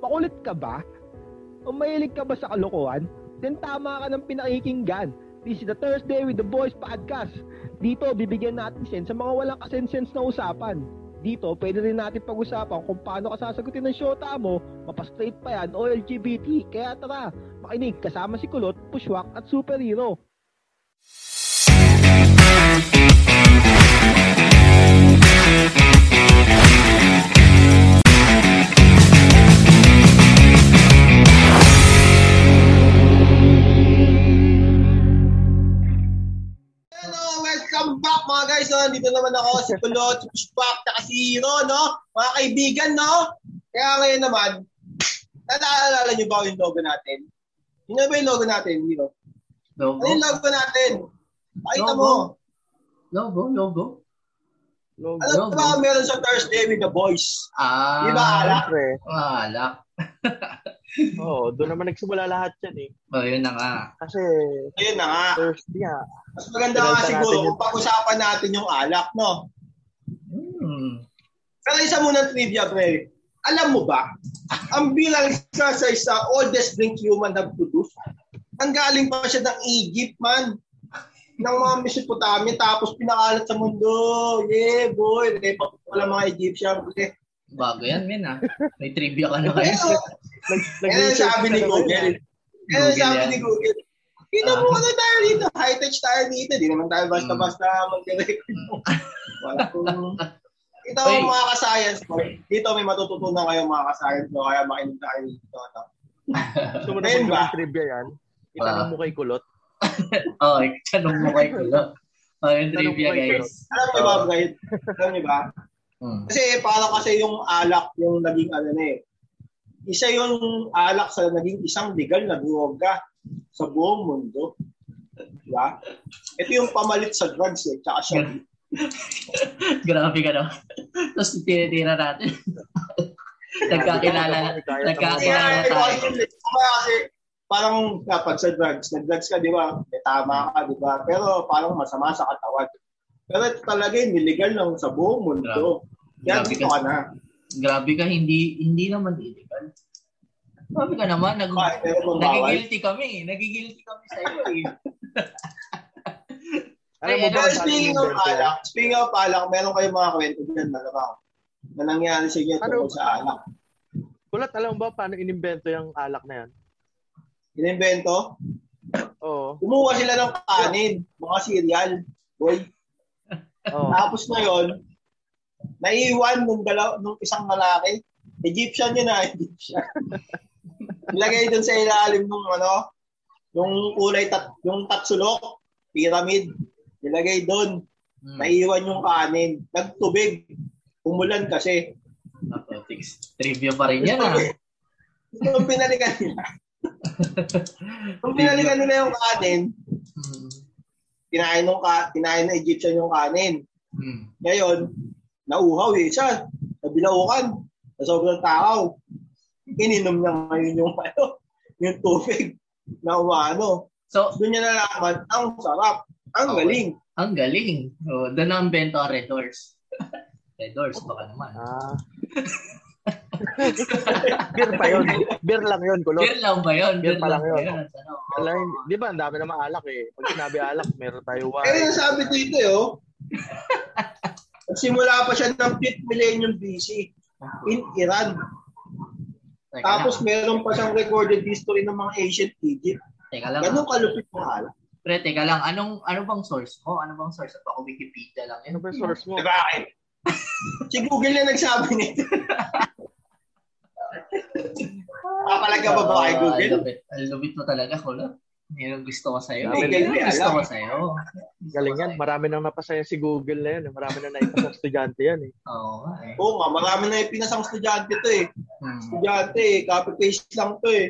Makulit ka ba? O mahilig ka ba sa kalokohan? Then tama ka ng pinakikinggan. This is the Thursday with the Boys Podcast. Dito, bibigyan natin sen sa mga walang kasensens na usapan. Dito, pwede rin natin pag-usapan kung paano ka sasagutin ng shota mo, mapastraight pa yan o LGBT. Kaya tara, makinig kasama si Kulot, Pushwak at Superhero. No? Dito naman ako, si Kulot, si Pushback, at si Hiro, no? Mga kaibigan, no? Kaya ngayon naman, naalala niyo ba yung logo natin? Yun ba yung logo natin, Hiro? Logo? Ano yung logo natin? Pakita Logo? mo. Logo? Logo? Logo. Alam mo ba meron sa Thursday with the boys? Ah, Di ba, alak? Ah, alak. Oo, doon naman nagsimula lahat yan eh. Oh, yun na nga. Kasi Ayun na nga. Thursday nga. Mas maganda nga siguro kung pag-usapan natin yung alak, no? Hmm. Pero isa muna trivia, pre. Alam mo ba, ang bilang isa sa isa oldest drink human have produced, ang galing pa siya ng Egypt, man. Ng mga Mesopotamia, tapos pinakalat sa mundo. Yeah, boy. Eh, pa wala mga Egyptian. Eh, Bago yan, men ah. May trivia ka na kayo. Nag, yan ang sabi ni Google. Ang Google sabi ni Google. Kita mo ano tayo dito, high-tech tayo dito. Di naman tayo basta-basta mag-direct. Wala kong... Ito Oy. mga ka-science ko. Dito may matututunan kayo mga ka-science ko. Kaya makinig na kayo dito. Gusto mo na ba? trivia yan? Itanong mo kay Kulot. oh, tanong mo kay Kulo. Oh, yung trivia, guys. Alam niyo ba, Brian? Alam niyo ba? Hmm. Kasi para kasi yung alak yung naging ano na eh. Isa yung alak sa naging isang legal na droga sa buong mundo. Diba? Ito yung pamalit sa drugs eh, tsaka siya. Grabe ka no? Tapos tinitira natin. nagkakilala Nagkakilala tayo. kasi, parang kapag sa drugs, nag-drugs ka, di ba? May tama ka, di ba? Pero parang masama sa katawan. Pero ito talaga yung niligal lang sa buong mundo. Kaya dito ka na. Grabe ka, hindi hindi naman illegal. Grabe ka naman, nag, bawal. nagigilty kami. Nagigilty kami sa iyo eh. Alam mo Ay, ba, speaking of alak, speaking of alak, meron kayong mga kwento dyan, malamang, na nangyari sa inyo Ano? sa alak. Kulot, alam mo ba paano inimbento yung alak na yan? Inimbento, Oo. kumuha sila ng kanin, mga cereal, boy. Oo. Tapos ngayon, naiwan nung, dalaw, nung isang lalaki, Egyptian yun na, Egyptian. Ilagay dun sa ilalim nung ano, yung kulay, tat, yung tatsulok, pyramid, ilagay dun. Hmm. Naiwan yung kanin. Nagtubig. Umulan kasi. Ako, tics. Trivia pa rin yan ah. Nung pinalikan nila. Nung pinalikan nila yung kanin, Hmm. kinain ng, ka, kinain ng Egyptian yung kanin. Hmm. Ngayon, nauhaw eh. Siya, nabilaukan. Sa sobrang takaw. Ininom niya ngayon yung, ano, yung tubig na umano. So, Doon niya nalaman, ang sarap. Ang Okay. galing. ang galing. Oh, doon ang bento Red Doors. Red Doors, baka naman. Ah. beer pa yun. Beer lang yun, Kulot. Beer lang ba yun? Beer pa lang yun. ba Ano? Alam, di ba, ang dami naman alak eh. Pag sinabi alak, meron tayo wine. yung sabi dito eh, oh. Nagsimula pa siya ng 5th millennium BC in Iran. Teka Tapos lang. meron pa siyang recorded history ng mga ancient Egypt. Teka lang. Ganun kalupit ng alak. Pre, teka lang. Anong, ano bang source mo? Ano bang source? Baka Wikipedia lang. Ano ba yung source mo? Diba? si Google na nagsabi nito. Papalaga ba ba kay Google? Ang lupit. Mo talaga, Kulo. Yan ang gusto ko sa'yo. Dami Yan ang gusto ko sa'yo. Galing yan. Marami nang napasaya si Google na yan. Marami nang naipasa sa estudyante yan eh. Oo nga eh. Oo nga, marami na yung pinasang estudyante to eh. Hmm. Estudyante eh, copy-paste lang to eh.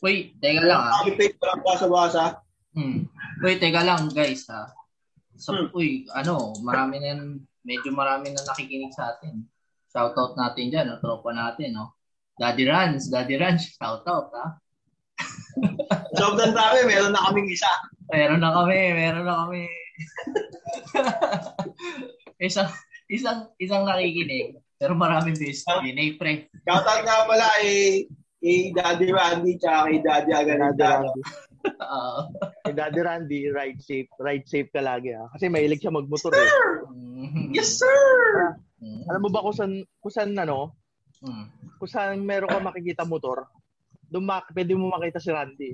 Wait, teka lang ah. Copy-paste lang basa-basa. Hmm. Wait, teka lang guys ha. So, Hmm. uy, ano, marami na, medyo marami na nakikinig sa atin. Shoutout natin dyan, no? tropa natin, no? Daddy Rans, Daddy Rans, shoutout ha. Sobrang dami, meron na kaming isa. Meron na kami, meron na kami. isang, isang, isang nakikinig. Pero maraming beses. Yun eh, pre. Shoutout nga pala eh, kay Daddy Randy tsaka kay Daddy. Randy. Oo. Kay Daddy Randy, ride safe. Ride safe ka lagi ah. Kasi mahilig siya magmotor eh. Mm. Yes, sir! Alam mo ba kung saan, kung saan ano, Mm. kung saan meron ka makikita motor, doon mak- pwede mo makita si Randy.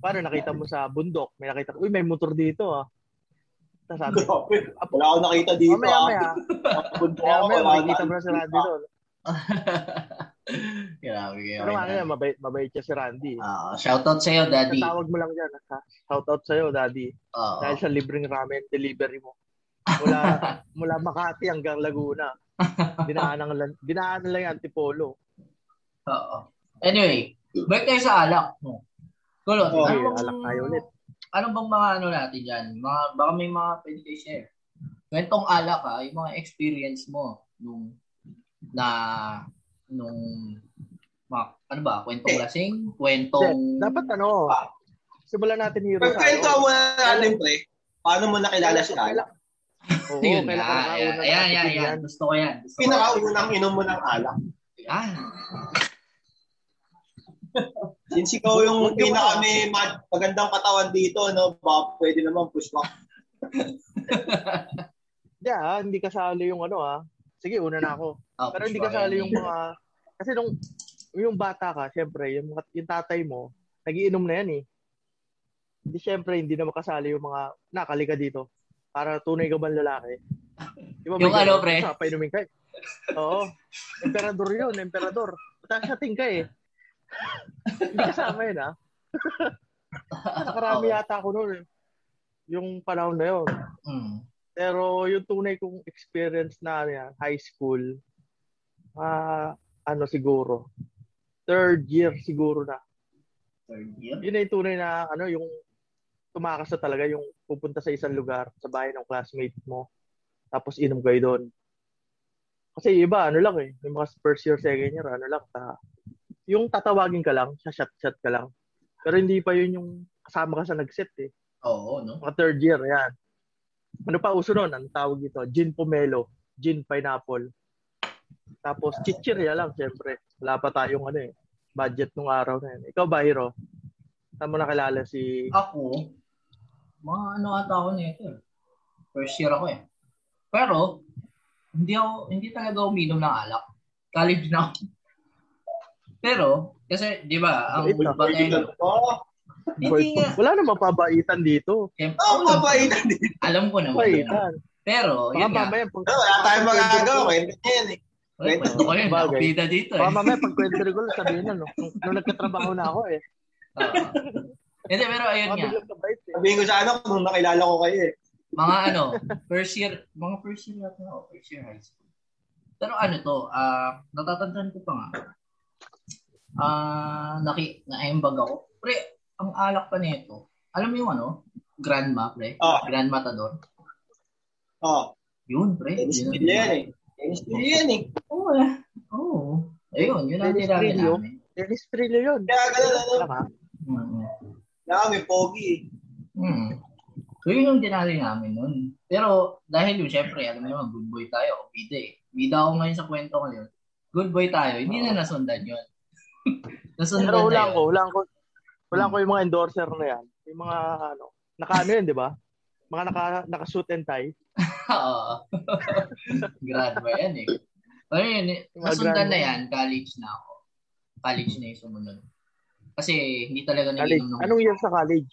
Paano nakita mo sa bundok? May nakita, uy, may motor dito ah. Tapos sabi, Grabe. Wala akong nakita dito. mamaya, ah. maya, Punta maya, ako, wala makikita mo na si Randy doon. Grabe kayo. Pero nga nga, mabait, mabait siya si Randy. Ah, shoutout sa'yo, Daddy. Tatawag mo lang dyan. Ha? Shout out sa'yo, Daddy. Oo. Dahil sa libreng ramen delivery mo. Mula, mula Makati hanggang Laguna. Dinaanan lang, dinaanan lang yung Antipolo. Oo. Anyway, balik tayo sa alak. No? Kulot, ano, Okay, bang, alak tayo ulit. ano bang mga ano natin dyan? Mga, baka may mga pwede kayo share. Kwentong alak ha, yung mga experience mo nung na nung mga, ano ba, kwentong lasing, kwentong Dapat ano, simulan natin hero Pagkwento mo na natin, pre. Paano mo nakilala si Alak? Oo, Yun kailan na, ka ayan, ayan, ayan, nakatikim ayan. Gusto ko yan. Gusto ko yan. Pinakaunang inom mo ng alak. Yan. Since ikaw yung pinaka may ma- magandang katawan dito, no? Baka pwede naman push back. Hindi ah, hindi kasali yung ano ah. Sige, una na ako. Oh, Pero hindi kasali yung mga... Kasi nung yung bata ka, syempre, yung, mga, yung tatay mo, nagiinom na yan eh. Hindi syempre, hindi na makasali yung mga, nakali ka dito. Para tunay ka bang lalaki. Di ba, may Yung ano, pre? Sa painumin ka eh. Oo. Emperador yun, emperador. Tasyating ka eh. Hindi kasama yun ah. Nakarami Oo. yata ako noon eh. Yung panahon na yun. Mm. Pero yung tunay kong experience na ano yan, high school, ah ano siguro, third year siguro na. Third year? Yun yung tunay na ano, yung tumakas na talaga, yung pupunta sa isang lugar, sa bahay ng classmate mo, tapos inom kayo doon. Kasi iba, ano lang eh, yung mga first year, second year, ano lang, ta, yung tatawagin ka lang, sa shot-shot ka lang. Pero hindi pa yun yung kasama ka sa nag-set eh. Oo, no? Mga third year, yan. Ano pa uso nun? Ang tawag dito? Gin pomelo. Gin pineapple. Tapos chichirya lang, syempre. Wala pa tayong ano eh, budget nung araw na yun. Ikaw ba, Hiro? Saan mo nakilala si... Ako, mga ano ata ako nito eh. First year ako eh. Pero, hindi ako, hindi talaga uminom ng alak. College na ako. Pero, kasi, di ba, ang batay, Oh, hindi nga. Wala namang pabaitan dito. Siyempre, oh mabaitan din. alam ko naman. Pabaitan. Pero, Baka yun nga. mamaya, pag, Wala tayong magagawa. Kwento niya yan eh. Kwento ko yun. Bagay. Nakapida dito eh. baka mamaya pag kwento ko, sabihin na, no? Nung, nung nagkatrabaho na ako eh. Oo. Hindi, pero ayun nga. eh. Sabihin ko sa ano, kung nakilala ko kayo eh. mga ano, first year, mga first year natin ako, first year high school. Pero ano to, ah natatandaan ko pa nga. Ah, naki, na-embag ako. Pre, ang alak pa nito. Alam mo yung ano? Grandma, pre. Ah. Grand Matador. Oh, Yun, pre. tennis Yun yan eh. Tennis pili yan eh. Oo, eh. Oo. Ayun, yun ang Dennis Trillo? namin. Dennis Trillo yun. Kaya ganun ano, Tama. Mm. kaya may pogi eh. Hmm. So yun yung dinali namin nun. Pero dahil yun, syempre, alam mo naman, good boy tayo. Bida eh. Bida ako ngayon sa kwento ngayon. Good boy tayo. Hindi na nasundan yun. Nasundan Pero hulaan ko, hulaan ko, hulaan ko yung mga endorser na yan. Yung mga, ano, naka ano yun, di ba? Mga naka, naka suit and tie. Oo. Grad ba yan eh. Pero yun, eh, nasundan na yan. College na ako. College na yung sumunod. Kasi hindi talaga nag-inom ng Anong year sa college?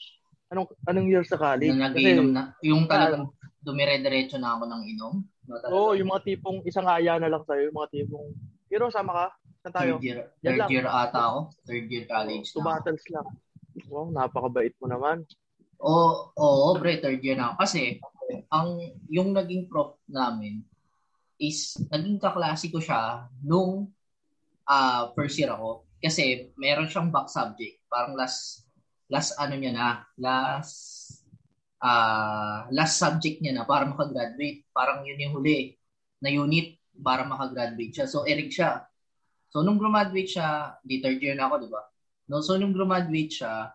Anong anong year sa college? na nag-inom na. Yung talagang dumire-diretso na ako ng inom. No, oo, yung mga tipong isang aya na lang sa'yo, yung mga tipong, pero sama ka, saan tayo? Third year, third year ata ako. Third year college Two na. battles lang. Wow, napakabait mo naman. Oo, oo, pre, third year na ako. Kasi, ang, yung naging prof namin is, naging kaklase ko siya nung ah first year ako. Kasi, meron siyang back subject. Parang last, last ano niya na, last, ah last subject niya na para makagraduate. Parang yun yung huli na unit para makagraduate siya. So, Eric siya. So, nung graduate siya, di third year na ako, di ba? No, so, nung graduate siya,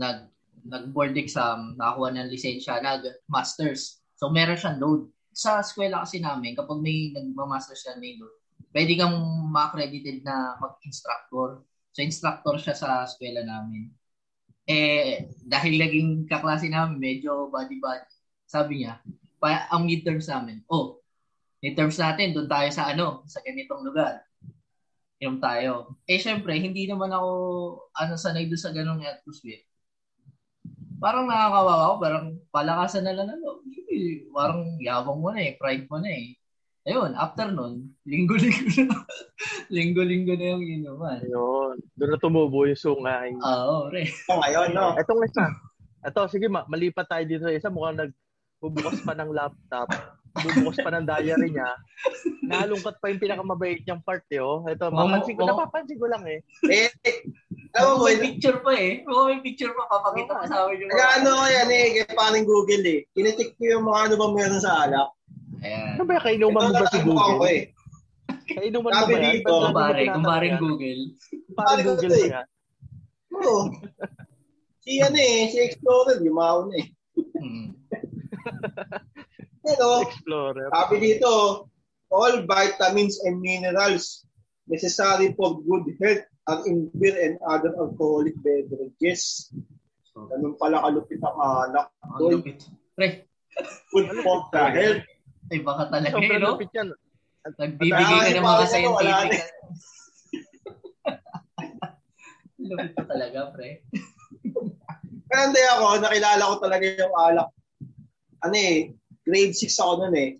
nag nag-board exam, nakakuha ng lisensya, nag-masters. So, meron siyang load. Sa eskwela kasi namin, kapag may nag-masters siya, may load, pwede kang ma-accredited na mag-instructor. So, instructor siya sa eskwela namin. Eh, dahil naging kaklase namin, medyo body-body. Sabi niya, pa, ang midterms namin, oh, midterms natin, doon tayo sa ano, sa ganitong lugar. Inom tayo. Eh, syempre, hindi naman ako, ano, sanay doon sa ganong atmosphere parang nakakawawa ako, parang palakasan na lang ano. Parang yabang mo na eh, pride mo na eh. Ayun, after nun, linggo-linggo na. linggo-linggo na yung inuman. Ayun, doon na tumubo yung sungay. Oo, oh, re. Ito ngayon, no? Etong isa. Ito, sige, ma- malipat tayo dito sa isa. Mukhang nagbubukas pa ng laptop. Bubukas pa ng diary niya. Nalungkot pa yung pinakamabait niyang part, eh, oh. Ito, mapansin ko, oh. napapansin ko lang eh. Eh, Alam mo, may picture pa eh. Oo, may picture pa. Papakita ko sa akin yung Nag-ano ko yan eh, kaya paring Google eh. Kinitik ko yung mga ano ba meron sa alak. Ayan. Ano ba yung kainuman mo ba si natagpuan ko Google? eh. Kainuman mo ba yan? dito, Kumpare, kumparing? Google. Kumparing Google ko mo yan. Oo. Si ano eh, si Explorer, yumaon eh. Hmm. Pero, Explorer. sabi dito, all vitamins and minerals necessary for good health are in beer and other alcoholic beverages. Ganun pala kalupit ang alak. Ang lupit. Pre, good for the health. ay baka talaga eh, Sobrang no? lupit yan. Nagbibigay ka ng mga scientific. Lupit ko talaga, pre. Kaya hindi ako, nakilala ko talaga yung alak. Ano eh, grade 6 ako nun eh.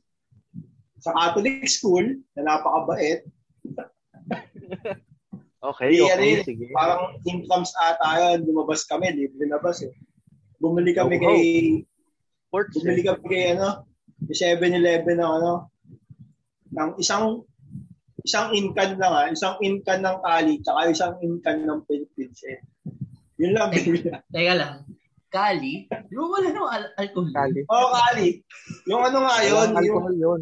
Sa Catholic school, na napakabait. Okay, Di, okay, ano sige. Parang incomes ata yun, lumabas kami, libre na bus eh. Bumili kami Oh, kay, Sports bumili kami kay ano, kay 7-Eleven ng ano, ng isang isang incan lang ah, isang incan ng tali, tsaka isang incan ng Philippines eh. Yun lang, bibili. Teka lang. Kali? Di ba wala nang al- alcohol? Kali. Oo, kali. Yung ano nga yun, Walang yung alcohol yun.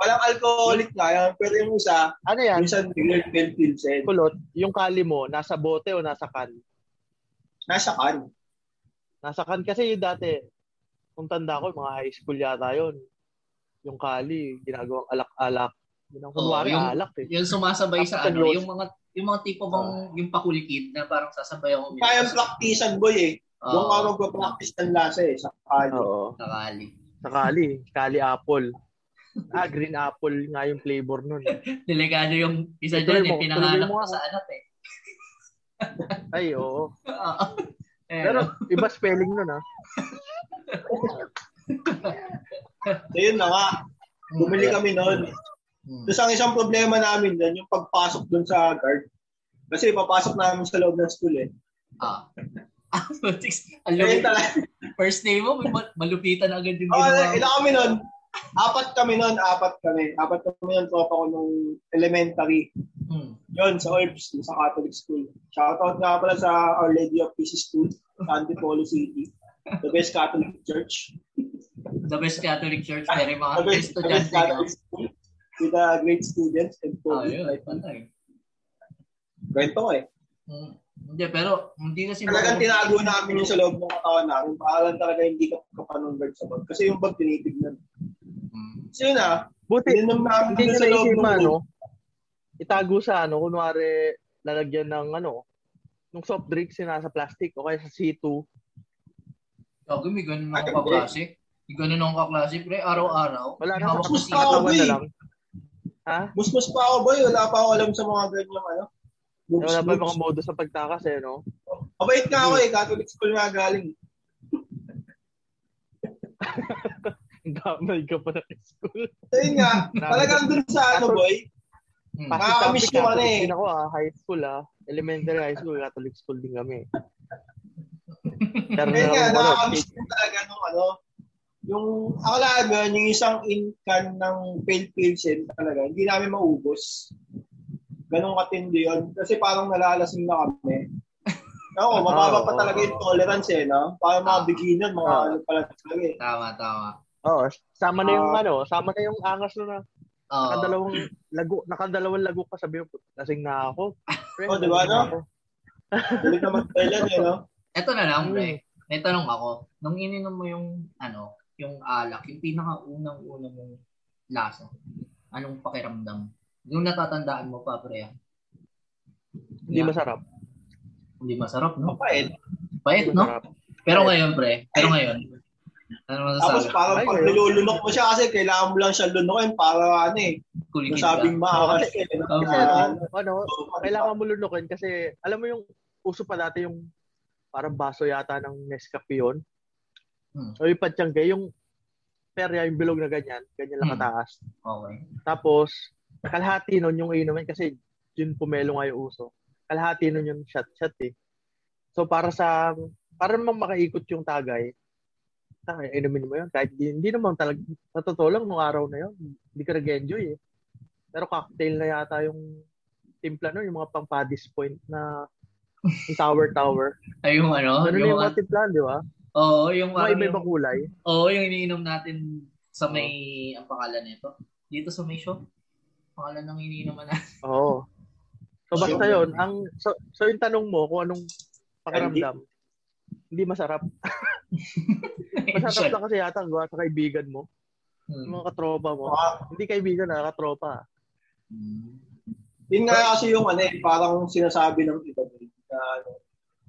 walang alcoholic nga yun, pero yung isa, Ano yan? yung beer Philippines eh. Kulot, yung kali mo, nasa bote o nasa can? Nasa kan. Nasa can kasi yung dati, kung tanda ko, mga high school yata yun. Yung kali, ginagawang alak-alak. Yun ang kunwari, yung- alak eh. Yung sumasabay sa ano, yung- yung mga yung mga tipo bang yung pakulikid na parang sasabay ako. Kaya practicean boy eh. Doon ka magpa-practice ng lasa eh, sa kali. Oo. kakali. Sa kali, kali apple. Ah, green apple nga yung flavor nun. Delikado yung isa dyan, eh, pinanganak ko sa anak eh. Ay, oo. Oo. Eh, Pero iba spelling nun ah. So yun na nga, bumili kami noon. hmm. Tapos ang isang problema namin doon, yung pagpasok doon sa guard. Kasi papasok namin sa loob ng school eh. Ah. Ah, Ang talaga. First day mo, malupitan agad yung Oh, ginawa mo. ilan kami noon? Apat kami noon, apat kami. Apat kami noon, tropa ko nung elementary. Hmm. Yun, sa Orbs, sa Catholic School. Shoutout nga pala sa Our Lady of Peace School, sa Antipolo City. The best Catholic church. The best Catholic Church, very mga The best, the best. Catholic school with uh, great students and Ah, COVID. yun, patay. Kwento ko eh. Hmm. Hindi, pero hindi kasi Talagang tinago namin yung sa loob ng katawan namin. Parang talaga hindi ka kapanunggad sa bag. Kasi yung bag tinitignan. Hmm. So yun ah, Buti, ininom namin hindi sa loob naisip ng ano, itago sa ano, kunwari, lalagyan ng ano, nung soft drinks yung nasa plastic o kaya sa C2. Gago, may ganun akong kaklase. May ganun akong kaklase, pre. Araw-araw. Wala na hawak sa katawan boy. na lang. Ha? Musmus pa ako boy, wala pa ako alam sa mga ganyang ano. Moves, Wala pa mga modus sa pagtakas eh, no? Mabait nga ako eh, Catholic school nga galing. Damay ka pa na school. So yun nga, talagang dun sa ano boy, Hmm. Nakakamiss yung ano eh. ako ah, high school ah. Elementary high school, Catholic school din kami. Pero Kaya nga, ano, nakakamiss din talaga nung ano, yung akala mo yun, yung isang incan ng pale pilsen talaga, hindi namin maubos. Ganong katindi yun. Kasi parang nalalasing na kami. Oo, mababa pa Oo. talaga yung tolerance eh, no? Parang mga Ah. beginner, mga ano pala talaga eh. Tama, tama. oh, sama na yung Ah. ano, sama na yung angas no na. Oo. Nakadalawang lago, nakadalawang lago ka sabi mo, lasing na ako. Pre, Oh, di ba, no? Balik naman Thailand eh, no? Ito na lang, pre. May tanong ako. Nung ininom mo yung, ano, yung alak, yung pinaka-unang-unang mong lasa, anong pakiramdam? Yung natatandaan mo pa, pre. Hindi Yeah. masarap. Hindi masarap, no? Mapait. Pait, Hindi no? masarap. Pero ngayon, pre. Pero ngayon. Ano Tapos masasabi? parang Ay, pag nilulunok mo siya kasi kailangan mo lang siya lunukin para ano eh. Kuligid ka. Masabing maakas ka. eh. Oo. Kasi ano, ano, kailangan mo lunukin kasi alam mo yung uso pa dati yung parang baso yata ng Nescafe yun. Hmm. O yung patsyangge, yung perya, yung bilog na ganyan, ganyan lang Hmm. kataas. Okay. Tapos, kalahati nun yung inumin kasi yun pumelo nga yung uso. Kalahati nun yung shot-shot eh. So para sa, para naman makaikot yung tagay, tagay, inumin mo yun. Kahit di, hindi naman talaga, lang, nung araw na yun, hindi ka nag-enjoy eh. Pero cocktail na yata yung timpla nun, yung mga pang Point na yung tower-tower. Ay, yung ano? Ano yung, yung mga timpla, di ba? Oo, yung Mga yung, kulay. oo, yung iniinom natin sa may, ang pangalan nito. Dito sa may shop. Pangalan ng iniinuman natin. Oo. So basta yun, ang so, so yung tanong mo kung anong pakiramdam, hindi masarap. Masarap lang kasi yata gawa sa kaibigan mo, Hmm. yung mga katropa mo. Ah, Hindi kaibigan na, katropa. Hmm. Yun nga kasi yung ano eh, parang sinasabi ng iba din na ano,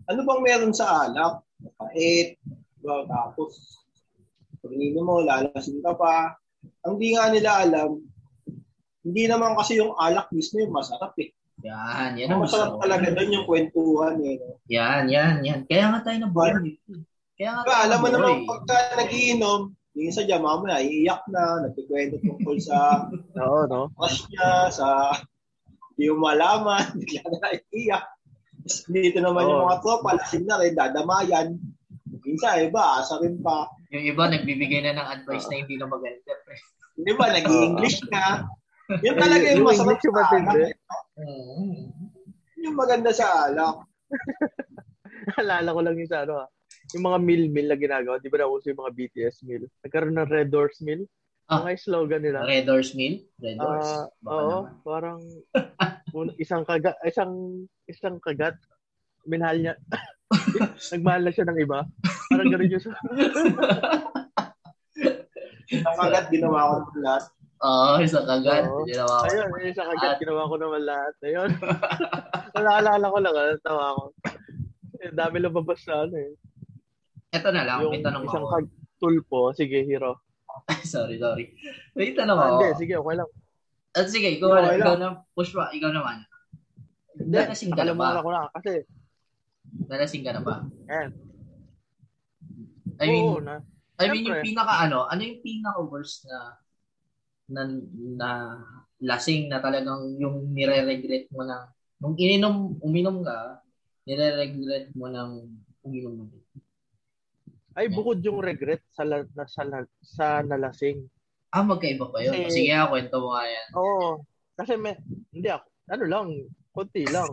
ano bang meron sa alak? Mapait, diba? tapos pag ininom mo, lalasin ka pa. Ang di nga nila alam, hindi naman kasi yung alak mismo yung masarap eh. Yan, yan Ang masarap talaga doon yung kwentuhan eh. No? Yan, yan, yan. Kaya nga tayo nabuhay. Kaya nga Diba, tayo alam mo naman, pagka nagiinom, yung sa dyan, mamaya, iiyak na, nagkikwento tungkol sa Oo, no? crush niya, sa hindi mo malaman, bigla na iiyak. Dito naman yung mga tropa, lasing na rin, dadamayan. Minsan, iba, asa rin pa. Yung iba, nagbibigay na ng advice na hindi na maganda. pre. Di ba, nag-i-English na. Yun talaga yung masarap sa alak. Mm. Yung maganda sa alak. Alala ko lang yung sa ano ah. Yung mga meal-meal na ginagawa. Di ba nauso yung mga BTS meal? Nagkaroon ng Red Doors meal. Ah. Mga slogan nila. Red Doors Mill? Red Doors. Ah, Baka oo, naman. parang isang kagat, isang isang kagat minahal niya. Nagmahal na siya ng iba. Parang ganun yung sa... Ang kagat, ginawa ko ng lahat. Oo, isang kagat. Oo. Ginawa ko. Ayun, yung isang kagat, ginawa ko naman lahat. Ayun. Naalala ko lang, ano, tawa ko. Eh, dami lumabas na ano eh. Ito na lang, Yung may tanong isang ako. kag- tulpo, sige, hero. sorry, sorry. May tanong Ah, ako. hindi, sige, okay lang. At sige, ikaw, Okay lang. ikaw na, push pa, ikaw naman. Hindi, Nalasing ka na ba? ko na, kasi, Nalasing ka na ba? eh, I mean, oo, na, I mean, yung Siyempre. pinaka ano, ano yung pinaka worst na na, na lasing na talagang yung nire-regret mo na nung ininom, uminom ka, nire-regret mo ng uminom mo. ay bukod yung regret sa, la, na, sa, la, sa nalasing. Ah, magkaiba pa yun. Kasi- Sige, ah, kwento mo nga yan. Oo. Kasi may, hindi ako, ano lang, konti lang.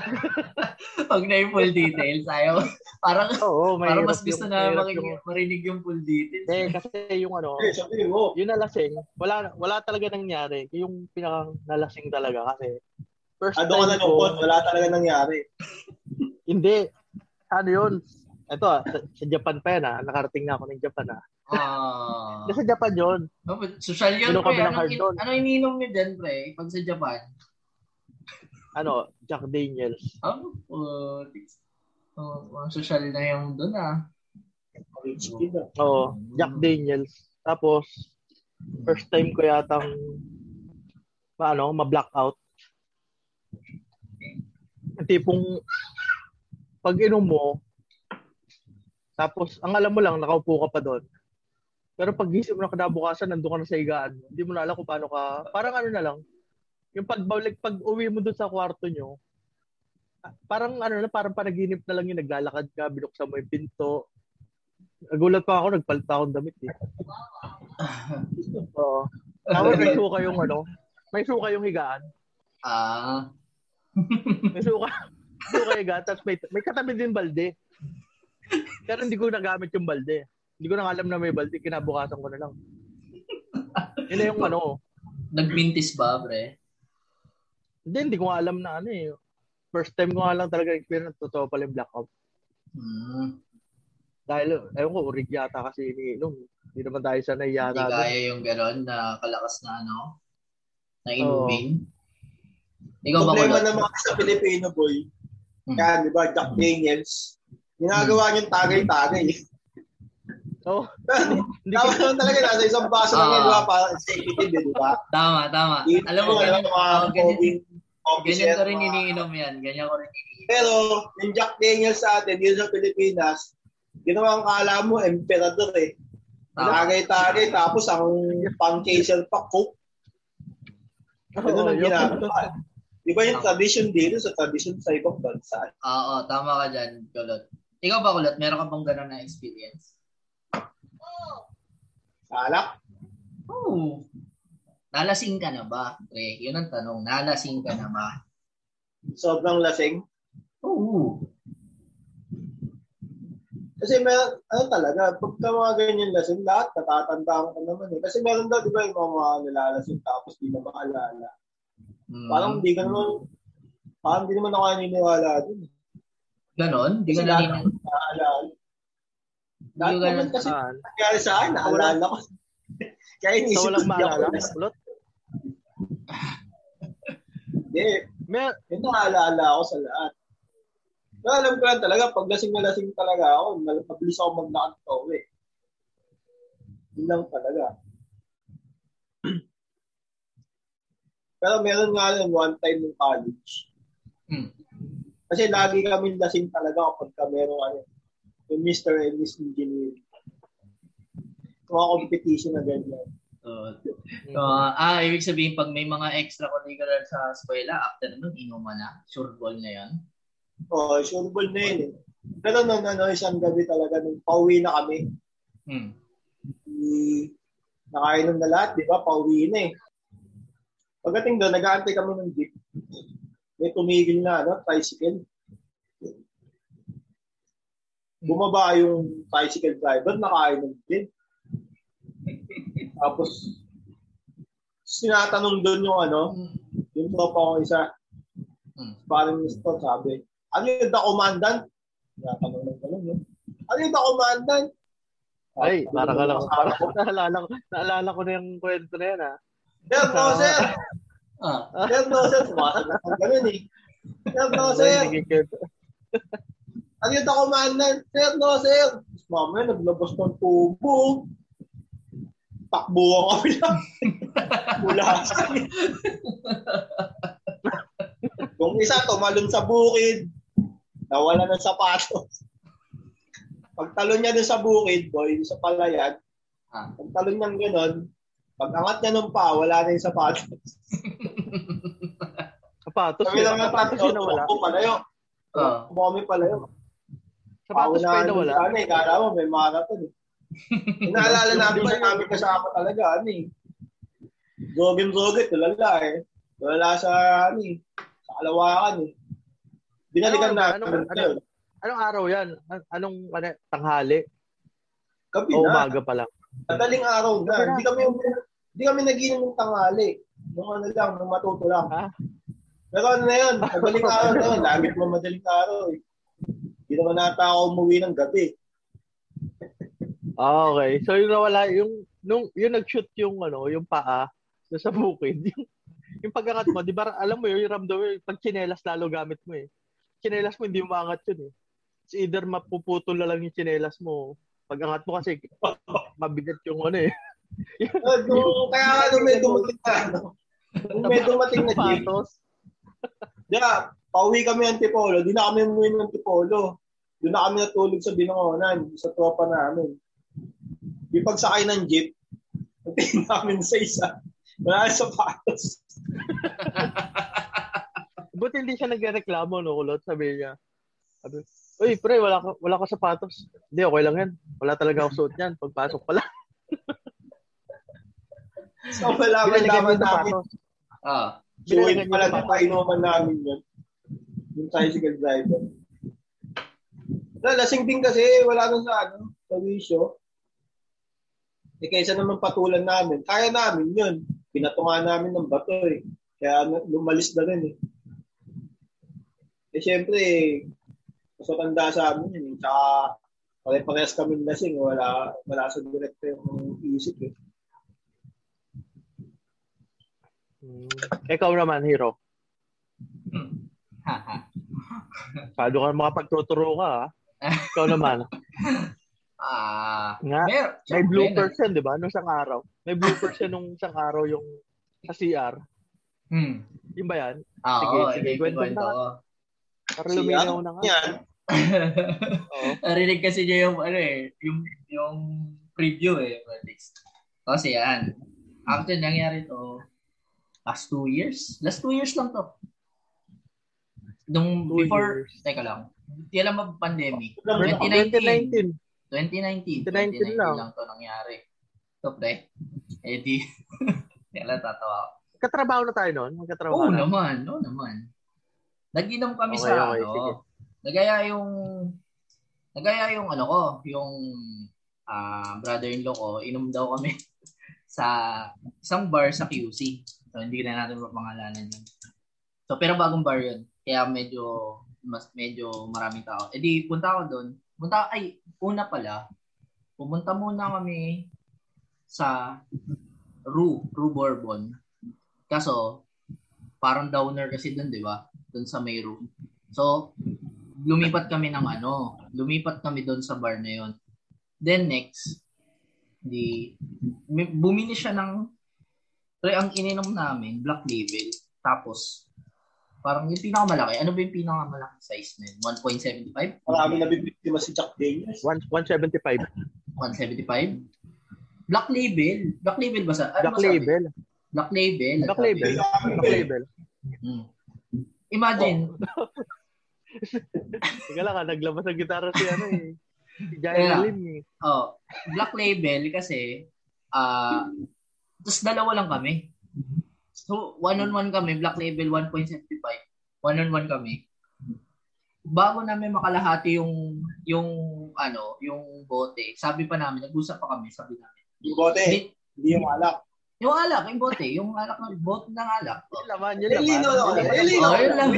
Pag na yung full details, ayaw. Parang, Oo, may parang mas gusto na mahirap makinig, marinig yung full details. Eh, kasi yung ano, yung nalasing, wala wala talaga nangyari. Yung pinakang nalasing talaga kasi first ado ka time na ko, lungkot, wala talaga nangyari. hindi, ano yun, ito ah, sa, sa Japan pa yan ah, nakarating na ako ng Japan ah. Ah. Kasi sa Japan yun, Oh, but social yun, pre. ba ng Ano, hard doon? ano ininom nyo dyan, pre? Pag sa Japan? Ano, Jack Daniels. Oh, uh, oh, social na yung doon ah. Oo, Jack Daniels. Tapos, first time ko yatang, paano, ma-blackout. Yung tipong, pag inom mo, tapos, ang alam mo lang, nakaupo ka pa doon. Pero pag gising mo na kinabukasan, nandun ka na sa higaan. Hindi mo na alam kung paano ka, parang ano na lang, yung pagbalik, pag uwi mo doon sa kwarto nyo, parang ano na, parang panaginip na lang yung naglalakad ka, binuksan mo yung pinto, Nagulat pa ako, nagpalta akong damit eh. Oo. Tapos may suka yung ano, may suka yung higaan. Ah. May suka, suka yung higaan, tapos may, may katabi din balde. Pero hindi ko nagamit yung balde. Hindi ko na alam na may balde, kinabukasan ko na lang. Yun na yung ano, Nagmintis ba, pre? Hindi, hindi ko nga alam na ano eh. First time ko nga lang talaga experience, totoo pala yung blackout. Hmm. Dahil, ewan ko, urig yata kasi iniinom. Hindi naman tayo sanay Hindi yata. doon. kaya yung gano'n na kalakas na ano. na inumin. Ikaw ba, Problema kasi sa Pilipino, boy. Hmm. Kaya, di ba, Jack Daniels, ginagawa niyang tagay-tagay. Oh, hindi Tama ko, naman talaga, nasa isang baso lang yan, di ba, para executive, di ba? Tama, tama. Dito, Alam mo, ganyan, mga oh, ganyan, ganyan ko rin mga- iniinom yan. Ganyan ko rin iniinom. Pero, yung Jack Daniels sa atin, dito sa Pilipinas, ginawa ang kala mo, emperador eh. Tagay-tagay, tapos ang pang-chaser pa, coke. Ganun ang yun. ginagawa. Di ba yung tradition dito sa tradition sa ibang bansa? Oo, tama ka dyan, Kulot. Ikaw ba, Kulot? Meron ka bang gano'n na experience? Alak? Oo. Nalasing ka na ba? Pre, yun ang tanong. Nalasing ka na ba? Sobrang lasing. Oo. Kasi may, ano talaga, pagka mga ganyan lasing, lahat natatandaan ka naman eh. Kasi meron daw, di ba, yung mga, nilalasing tapos di na maalala. Mm. Parang hindi ka naman, parang hindi naman ako naniniwala dun. Ganon? Di ka Kasi lahat naman kasi Saan? nangyari sa akin, naalala ko. Kaya Sa inisip walang maalala? Kulot? Hindi, May, yun naalala ako sa lahat. Pero alam ko lang talaga, pag lasing na lasing talaga ako, mabilis ako maglakad pa uwi. Yun lang talaga. Pero meron nga lang one time ng college. Hmm. Kasi lagi kami lasing talaga kapag ka meron ano, yung Mr. and Miss Engineering. Mga competition na ganyan. So, so, ah, ibig sabihin, pag may mga extracurricular sa eskwela, after nun, inuman na. Sure ball na yan. Oo, oh, sure ball na yun eh. Pero nung ano, isang gabi talaga, nung pauwi na kami, Hmm. i- nakainom na lahat, di ba? Pauwi na eh. Pagdating doon, nag-aantay kami ng jeep. May tumigil na, ano, tricycle. Bumaba yung tricycle driver, nakainom din. Tapos, sinatanong doon yung ano, yung tropa ko isa, Hmm. parang Mr. sabi, ano yung the commandant? Tinatanong ng gano'n, no? Ano yung the commandant? ay, para ka lang. Para, Para naalala, ko, naalala ko na yung kwento na yan, ah. Sir, no, sir. Ah, Sir, no, sir. Sumasagot ng ganun eh. Sir, no, sir. Ano yung commandant? Sir, no, sir. Mamaya, naglabas ng tubo. Takbo ang kami lang. Mula sa Yung isa, tumalon sa bukid. Nawala ng sapatos. Pagtalon niya dun sa bukid, boy, sa palayan, Ah. pagtalon niyang gano'n, pag angat niya ng pa, wala na yung sapatos. Sapatos Kami lang ang Sapatos yun nawala. tumakbo palayo. ah. Tumakbo kami palayo. Sapatos pa Paunahan yun nawala. Ano, eh, kala mo may marathon eh. Inaalala namin na namin kasama talaga, ano eh. Jogin-jogit, tulala eh. Tulala sa, ano eh, sa kalawakan eh. Binalikan Ano, namin. ano, Ano, ano? Anong araw yan? An- Anong ano, tanghali? Gabi O na. umaga pa lang? Madaling araw na. Na. Hindi kami, hindi kami naginom ng tanghali. Nung ano lang, nung matuto lang. Ah. Pero ano na yun, madaling araw na yun. Lagit mo madaling araw eh. Hindi naman nata ako umuwi ng gabi. Ah, okay. So yung nawala, yung, nung, yung nag-shoot yung, ano, yung paa doon sa bukid, yung, yung pagkakat mo, di ba, alam mo yun, yung ramdam mo, yung pag chinelas lalo gamit mo eh. Chinelas mo, hindi mo maangat yun eh. It's either mapuputol na lang yung chinelas mo. Pag angat mo kasi, mabigat yung ano eh. Uh, nung, kaya nga nung may dumating na, ano, nung may dumating na Patos. Yeah, pauwi kami ng Tipolo. Di na kami umuwi ng Tipolo. Doon na kami natulog sa binangonan, sa tropa namin. Yung pagsakay ng jeep, natin namin sa isa. Wala na sapatos. Buti hindi siya nagreklamo, no, kulot, sabi niya. Sabi, Uy, pre, wala ka, wala ka sapatos. Hindi, okay lang yan. Wala talaga ako suot yan. Pagpasok pala. So wala mo naman namin. Ah. Suwin Binalagyan pala na painuman namin yun. Yung tricycle driver. Wala, lasing din kasi wala nang sa ano, sa wisyo. Eh kaysa naman patulan namin, kaya namin yun. Pinatunga namin ng bato eh. Kaya lumalis na rin eh. Eh syempre, mas matanda sa amin yun. eh. Tsaka pare-parehas kami lasing. Wala, wala sa direkto yung isip eh. Mm. Ikaw naman, Hero. Haha. Paano ka makapagtuturo ka, ha? Ikaw naman. Ah, Nga, mer- may bloopers yan, di ba? Nung isang araw. May bloopers yan nung isang araw yung sa CR. Hmm. Yung ba yan? Ah, Sige, oo, sige, kwento na. ko. Para luminaw na nga. Yan. Oo. Narinig kasi niya yung, ano eh, yung, yung preview eh. Kasi yan. Actually, nangyari to last two years. Last two years lang to. Nung Two before, years. teka lang. Hindi alam mo pandemic. 2019. 2019. 2019 2019 lang. lang to nangyari. To pre. Eh di, kailan tatawa. Katrabaho na tayo noon? Magkatrabaho Oo na. naman, oo naman. Nag-inom kami Okay, sa okay, ano. sige. Nagaya yung nagaya yung ano ko, yung ah brother-in-law ko, inom daw kami sa isang bar sa QC. So hindi na natin mapangalanan yun. So pero bagong bar yun. Kaya medyo mas medyo maraming tao. Eh di punta ako doon. Punta ay una pala. Pumunta muna kami sa Rue, Rue Bourbon. Kaso parang downer kasi doon, 'di ba? Doon sa may room. So lumipat kami ng ano, lumipat kami doon sa bar na 'yon. Then next, di bumili siya ng pre ang ininom namin, Black Label. Tapos parang yung pinakamalaki. Ano ba yung pinakamalaki size na yun? 1.75? Marami na bibiktima si Jack Daniels. One- 175. 175? Black Label? Black Label ba sa? Ano Black ba sabi? label. Black Label. Black label. Black label. Hmm. Imagine, Teka lang, ah, naglabas ng gitara si ano eh. Si Jaya Lim eh. oh, Black Label kasi ah tapos dalawa lang kami. So, one-on-one kami, Black Label 1.75. One-on-one kami. Bago namin makalahati yung yung ano, yung bote. Sabi pa namin, nag-usap pa kami, sabi namin. Yung bote, Hindi, hindi yung alak. yung alak, yung bote, yung alak ng bote ng alak. Yun laman, yun Eh, laman. lino laman. lino. Oh, yun lang.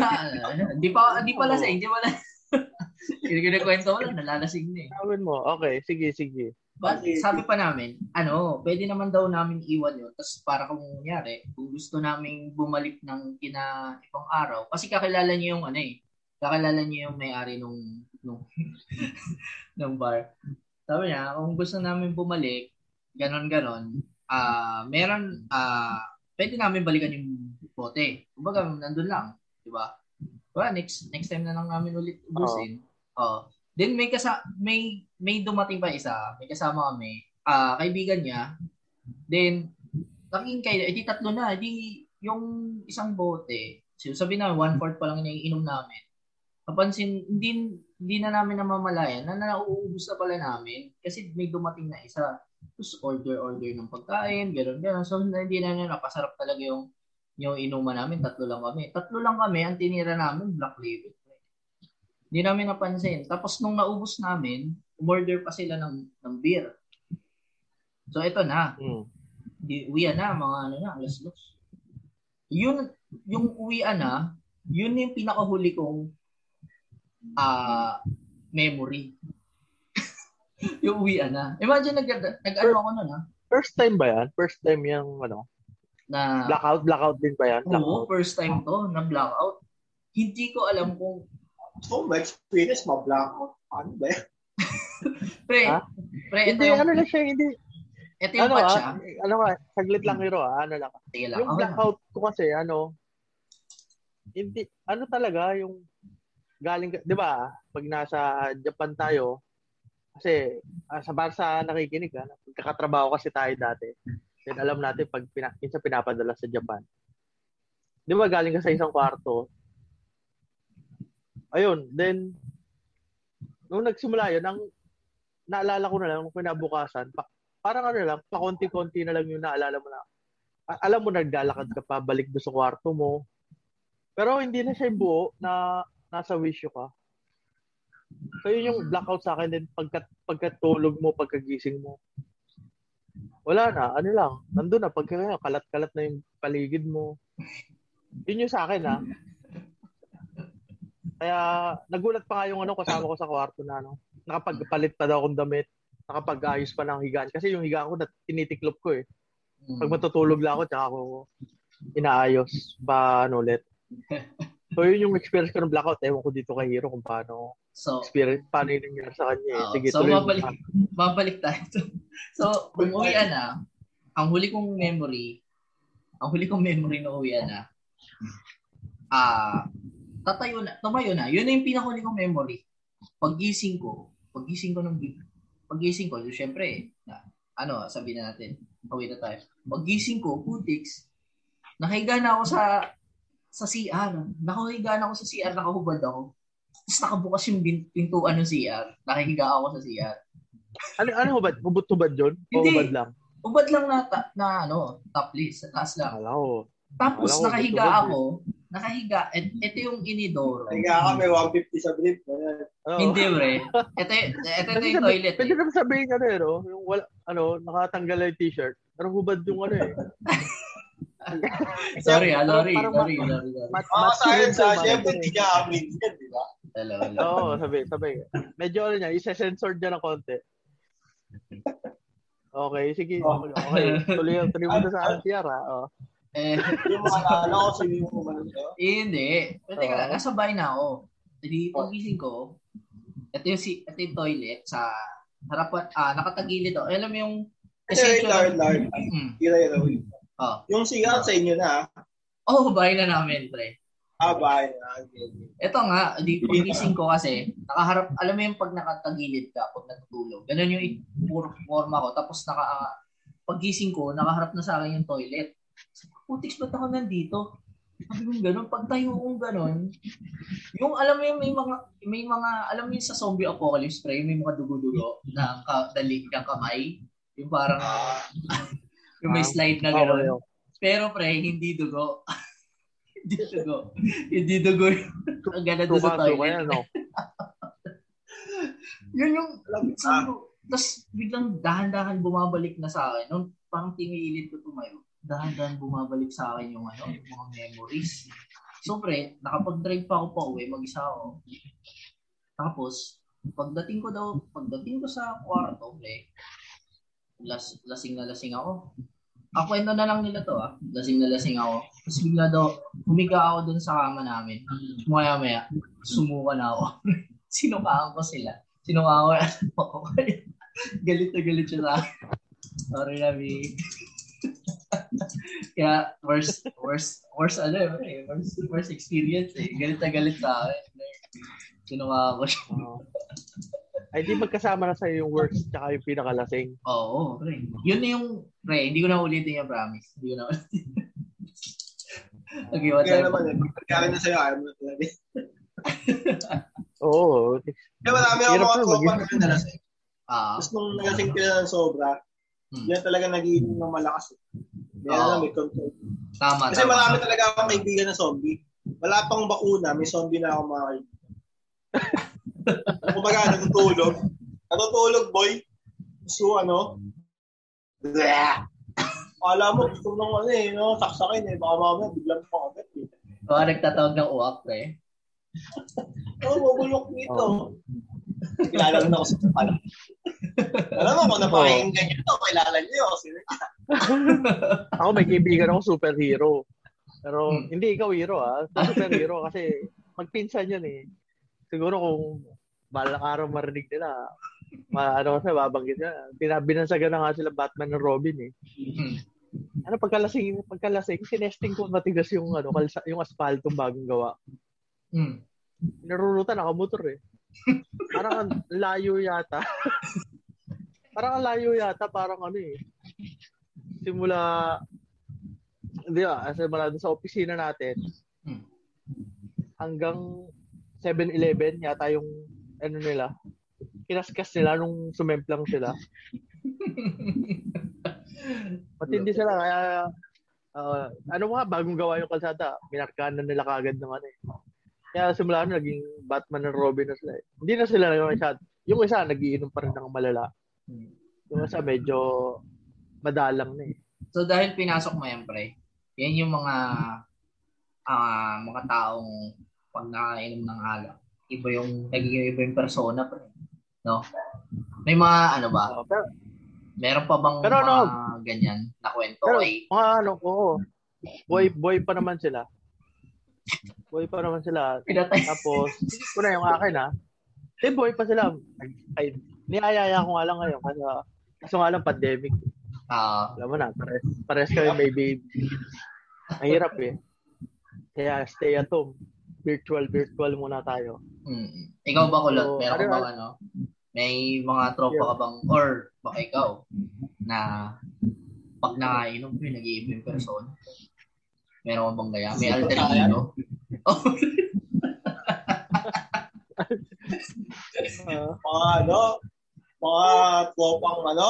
Hindi pa hindi pa lasing, hindi wala. Kinikwento ko lang, nalalasing na eh. Gawin mo. Okay, sige, sige. But sabi pa namin, ano, pwede naman daw namin iwan yun. Tapos para kung nangyari, kung gusto namin bumalik ng kina ibang araw, kasi kakilala niyo yung ano eh, kakilala niyo yung may-ari nung, nung, nung bar. Sabi niya, kung gusto namin bumalik, ganon-ganon, ah meron, ah pwede namin balikan yung bote. Kumbaga, nandun lang. Di ba? Well, next next time na lang namin ulit ubusin. Oh. Then may kasa may may dumating pa isa, may kasama kami, ah kaibigan niya. Then naging kayo, edi tatlo na, edi yung isang bote, sabi na one fourth pa lang iniinom namin. Napansin, hindi, hindi na namin namamalayan na nauubos na pala namin kasi may dumating na isa. Tapos order-order ng pagkain, gano'n, gano'n. So, hindi na na napasarap talaga yung yung inuman namin, tatlo lang kami. Tatlo lang kami, ang tinira namin, black label. Hindi namin napansin. Tapos nung naubos namin, umorder pa sila ng, ng beer. So ito na, Hmm. di, uwian na, mga ano na, alas dos. Yun, yung uwian na, yun yung pinakahuli kong ah memory. yung uwian na. Imagine, nag, nag-ano ako nun ha, First time ba yan? First time yung ano? na Blackout, blackout din ba yan? Oo, Blackout. first time to, na blackout. Hindi ko alam kung, Oh, my experience, ma-blackout. Ano ba yan? pre, Ha? pre, ito Hindi, yung, ano lang siya, hindi. ito yung Ano patch ah, ah. ano ka, saglit lang hero ah, ano lang. Sige lang. Yung blackout ko kasi, ano, hindi, ano talaga, yung galing, di ba, pag nasa Japan tayo, kasi ah, sa Barsa nakikinig, ah, nagkakatrabaho kasi tayo dati. Then alam natin pag pina, minsan pinapadala sa Japan. Di ba galing ka sa isang kwarto? Ayun, then nung nagsimula yun, ang naalala ko na lang kinabukasan, pa, parang ano lang, pakonti-konti na lang yung naalala mo na. Alam mo, naglalakad ka pa, balik doon sa kwarto mo. Pero hindi na siya yung buo na nasa wisyo ka. So yun yung blackout sa akin din pagka, pagkatulog mo, pagkagising mo. Wala na, ano lang, nandun na, pagka kalat-kalat na yung paligid mo. Yun yung sa akin, ha. Kaya nagulat pa nga yung ano, kasama ko sa kwarto na ano, nakapagpalit pa daw akong damit, nakapag-ayos pa ng higaan. Kasi yung higaan ko, na, tinitiklop ko eh. Mm. Pag matutulog lang ako, tsaka ako inaayos pa ano ulit. So yun yung experience ko ng blackout. Ewan ko dito kay Hero kung paano So, experience, paano yun nangyari sa kanya. eh. Oo. Sige, So, mabalik. babalik tayo. so, umuwian na. Ang huli kong memory, ang huli kong memory na uwian na, ah, tatayo na, tumayo na. Yun na yung pinakahuli kong memory. Paggising ko, paggising ko ng paggising ko, so, syempre, na, ano, sabi na natin, uwi na tayo. Paggising ko, putix, nakahiga na ako sa sa CR. Nakahiga na ako sa CR, nakahubad ako. Tapos nakabukas yung pintuan ng CR. Nakahiga ako sa CR. Ano, ano hubad? Hubad-hubad yun? O Hindi. hubad lang? Ubad lang na, na ano, top list, sa taas lang. Ko. Tapos Wala ko, nakahiga ako, nakahiga, et, ito yung inidoro. Kaya kami 150 sa brief. Oo. Hindi, pre. Ito, ito, ito yung sabi- toilet. Pwede Eh. naman sabihin ano eh, no? Yung wala, ano, nakatanggal na yung t-shirt. Pero hubad yung ano eh. Sorry, ah, sorry, sorry, sorry, sorry. Mat, Mga mat- science ha, mat- syempre hindi niya amin yan, di ba? Hello, hello. Oo, sabi, sabi. Medyo ano niya, isa-censored niya ng konti. Okay, sige. Oh. Okay, tuloy, tuloy mo na sa RCR ha. Oh. Eh, Yung mga naalala ko, sino yung kumano sa'yo? eh, hindi. Pero teka lang, nasa bahay na ako. Hindi, pagising ko, ito yung, si, ito yung toilet sa harapan, ah, nakatagilid ako. Alam mo yung, Kasi wait. Mm. Tira yun, wait. Oh. Yung sigaw sa inyo na, oh, bahay na namin, pre. ah, bahay na. Okay, okay. Ito nga, di pagising ko kasi, nakaharap, alam mo yung pag nakatagilid ka, pag natutulog, ganun yung forma ko. Tapos naka, ah, pagising ko, nakaharap na sa akin yung toilet. Putix, ba't ako nandito? Sabi ko ganun, pag tayo kong ganun, yung alam mo yung may mga, may mga, alam mo yung sa zombie apocalypse, pre, may mga dugo-dugo na ka, dali ng kamay. Yung parang, yung may Ah, slide na Okay, gano'n. Pero pre, hindi dugo. hindi dugo. hindi dugo yung ang ganda doon sa toilet. no? Yun yung, Alam mo, sabi ko, tapos biglang dahan-dahan bumabalik na sa akin. Nung parang tinilit ko tumayo, dahan-dahan bumabalik sa akin yung ano, yung mga memories. So pre, nakapag-drive pa ako pa uwi, mag-isa ako. Tapos, pagdating ko daw, pagdating ko sa kwarto, pre, las, lasing na lasing ako. Ang kwento na lang nila to ah. Lasing na lasing ako. Tapos bigla daw, humiga ako dun sa kama namin. Maya maya, sumuka na ako. Sinukaan ko sila. Sinukaan ko. galit na galit siya sa akin. Sorry na. Kaya, worst, worst, worst ano eh, worst, worst experience eh. Galit na galit sa akin. Sinukaan ko siya. Ay, di magkasama na sa'yo yung worst tsaka yung pinakalasing. Oo, pre. Yun na yung, pre, hindi ko na ulitin yung promise. Hindi ko na ulitin. okay, what's Kaya up? naman, eh, pagkakaroon na sa'yo, ayaw mo na talaga. Oo. Kaya marami ako mga na, tropa na nalasing. Ah, Tapos nung nalasing sila ng sobra, Hmm. yan talaga nag-iinom ng malakas. Yan Oo. na, may control. tama, Kasi tama. marami talaga akong kaibigan na zombie. Wala pang bakuna, may zombie na ako mga kaibigan. Kumbaga, natutulog. Natutulog, boy. So, ano? Bleh! Akala mo, gusto mo nung ano eh, no? saksakin eh. Baka mamaya, biglang pa agad eh. Baka nagtatawag ng uwak, pre. Oo, oh, mabulok nito. Kilala ko na ako sa ano. Alam mo, kung napakinggan nyo ito, kilala nyo ako. Sino Ako may kaibigan ako superhero. Pero Hmm. hindi ikaw hero ah. Superhero kasi magpinsan yun eh. Siguro kung balang araw marinig nila, ma ano kasi babanggit nila. Pinabinansagan na nga sila Batman ng Robin eh. Hmm. Ano pagkalasing pagkalasing sinesting ko matigas yung ano kalsa, yung asphaltong bagong gawa. Hmm. Narurutan nakamotor eh. Parang ang layo yata. parang ang layo yata, parang ano eh. Simula, di ba, simula sa opisina natin, Hmm. hanggang 7-Eleven yata yung ano nila. Kinaskas nila nung sumemplang sila. Matindi sila, kaya ah, ano nga, bagong gawa yung kalsada, minarkahan na nila kagad ano eh. Kaya simula na naging Batman and Robin na sila eh. Hindi na sila yung isa, yung isa nagiinom pa rin ng malala. Hmm. Yung isa medyo madalang na eh. So dahil pinasok mo yan, pre, yan yung mga ah mga taong pag nakainom ng alak, iba yung nagiging iba yung persona, pre. No? May mga ano ba? Ah, pero, Meron pa bang Pero mga ano, ganyan na kwento pero kay mga ano, oo. Boy, boy pa naman sila. Boy pa naman sila. Tapos, ko na yung akin ha. Di boy pa sila. Ay, niayaya ko nga lang ngayon kasi kaso nga lang pandemic. Ah, Alam mo na, pares, pares kami may baby. Mahirap eh. Kaya stay at home. Virtual, virtual muna tayo. mm. Ikaw ba kulot? So, Meron ka ano- bang ano? May mga tropa ka bang or baka ikaw na pag nakainom ko, nag-iinom yung person. Meron ka bang gaya? May alter ego? Oh, Ah, Mga ano, mga tropang ano,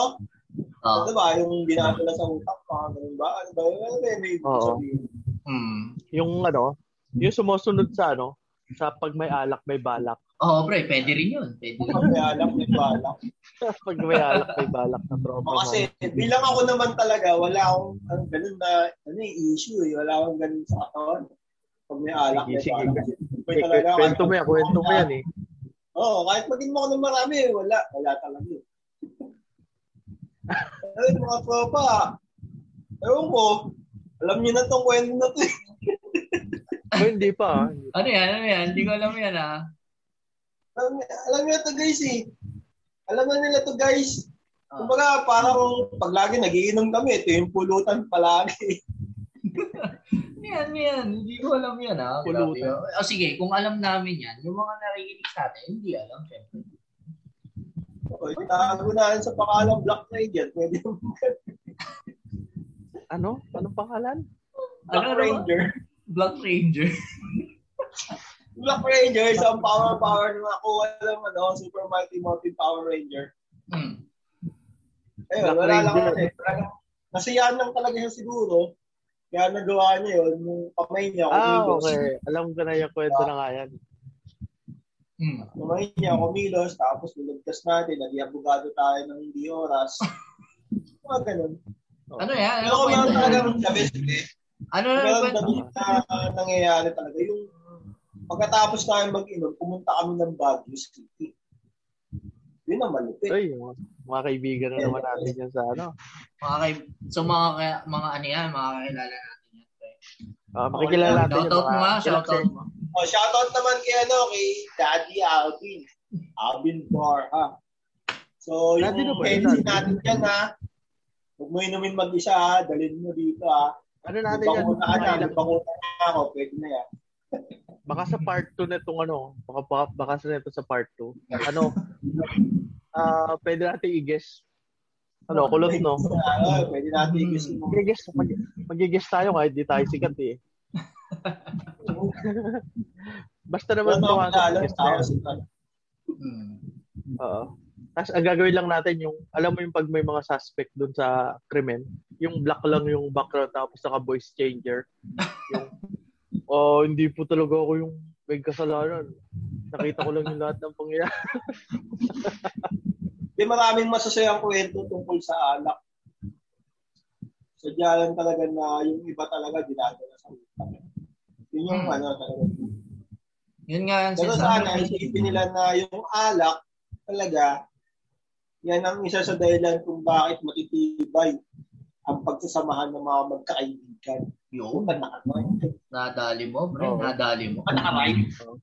oh. ano ba, yung dinadala sa utak, mga ganun ba? Ano ba yun? Ano ba? May Oo. sabihin? Hmm. yung ano, yung sumusunod sa ano, sa pag may alak, may balak. Oo, pre, pwede rin yun. Pwede rin. Pag may alam, may balak. pag may alak, may balak na tropa O, mo. kasi bilang ako naman talaga, wala akong ano, ganun na ano, eh, issue eh. Wala akong ganun sa katawan. Pag may alak, may Sige, sige. balak. Eh, talaga, Kwento mo yan, kwento mo yan eh. Oo, kahit maging mo ako ng marami, wala. Wala talaga. Ay, mga tropa. Ewan ko, alam niyo na tong kwento na to. O, hindi pa ah. Ano yan? Ano yan? Hindi ko alam yan ah. Alam, alam niyo na to guys eh. Alam na nila to guys. Ah. Kumbaga, parang pag lagi nagiinom kami, ito yung pulutan palagi. Yan, yan. Hindi ko alam yan ah. Pulutan. O sige, kung alam namin yan, yung mga narinig sa atin, hindi alam syempre. O, itago na sa pakalang Black yan. Pwede yung Ano? Anong pangalan? Black Ano, ano? Ranger. Black Ranger. Black Ranger, isang power power na nakuha ng ano, Super Mighty Morphin Power Ranger. Hmm. Ayun, Black wala lang Ranger. kasi. Talagang, Nasiyahan lang talaga siya siguro. Kaya nagawa niya yun, yung kamay niya, Ah, okay. Alam ko na yung kwento na nga yan. Hmm. Kamay niya, kumilos, tapos nilagtas natin, naging abogado tayo ng hindi oras. Mga ganun. Ano yan? Ano kung meron talaga ng Chavez, eh, Ano na meron nangyayari talaga. Yung pagkatapos namin mag-inom, pumunta kami ng Baguio City. Yun ang malupit. Ay, mga, kaibigan na naman natin yan sa ano. Mga kay, so mga kaya- mga ano yan, mga kakilala natin yan. Ah, makikilala natin yung Shoutout mo nga, mo. Oh, shoutout naman kay ano, kay Daddy Alvin. Alvin Barha. So, yung Daddy na ba yun, MC Daddy? natin dyan ha. Huwag mo inumin mag-isa ha. Dalhin mo dito ha. Ano natin yan? Bakuna ka na. Bakuna na ako. Pwede na yan. Baka sa part 2 nitong ano, baka, baka, baka sa nito sa part 2. Ano, ah pwede natin i-guess. Ano, kulot no? Ah, pwede natin i-guess. Mag-guess, mag, mag-guess tayo kahit di tayo sikat eh. Basta naman ito ang na yan. Hmm. Oo. Tapos ang gagawin lang natin yung, alam mo yung pag may mga suspect dun sa krimen, yung black lang yung background tapos saka voice changer. Yung, oh, hindi po talaga ako yung may kasalanan. Nakita ko lang yung lahat ng pangyayari. Di maraming masasayang kwento tungkol sa alak. Sadya lang talaga na yung iba talaga dinadala sa utak. Yun yung Hmm. ano talaga. Yun nga ang Pero sinasabi sana, isipin nila na yung alak talaga, yan ang isa sa dahilan kung bakit matitibay ang pagsasamahan ng mga magkakaibigan. Yun, Yung nakakaroon. nadali mo, bro. Oo. Nadali mo. Nakakaroon.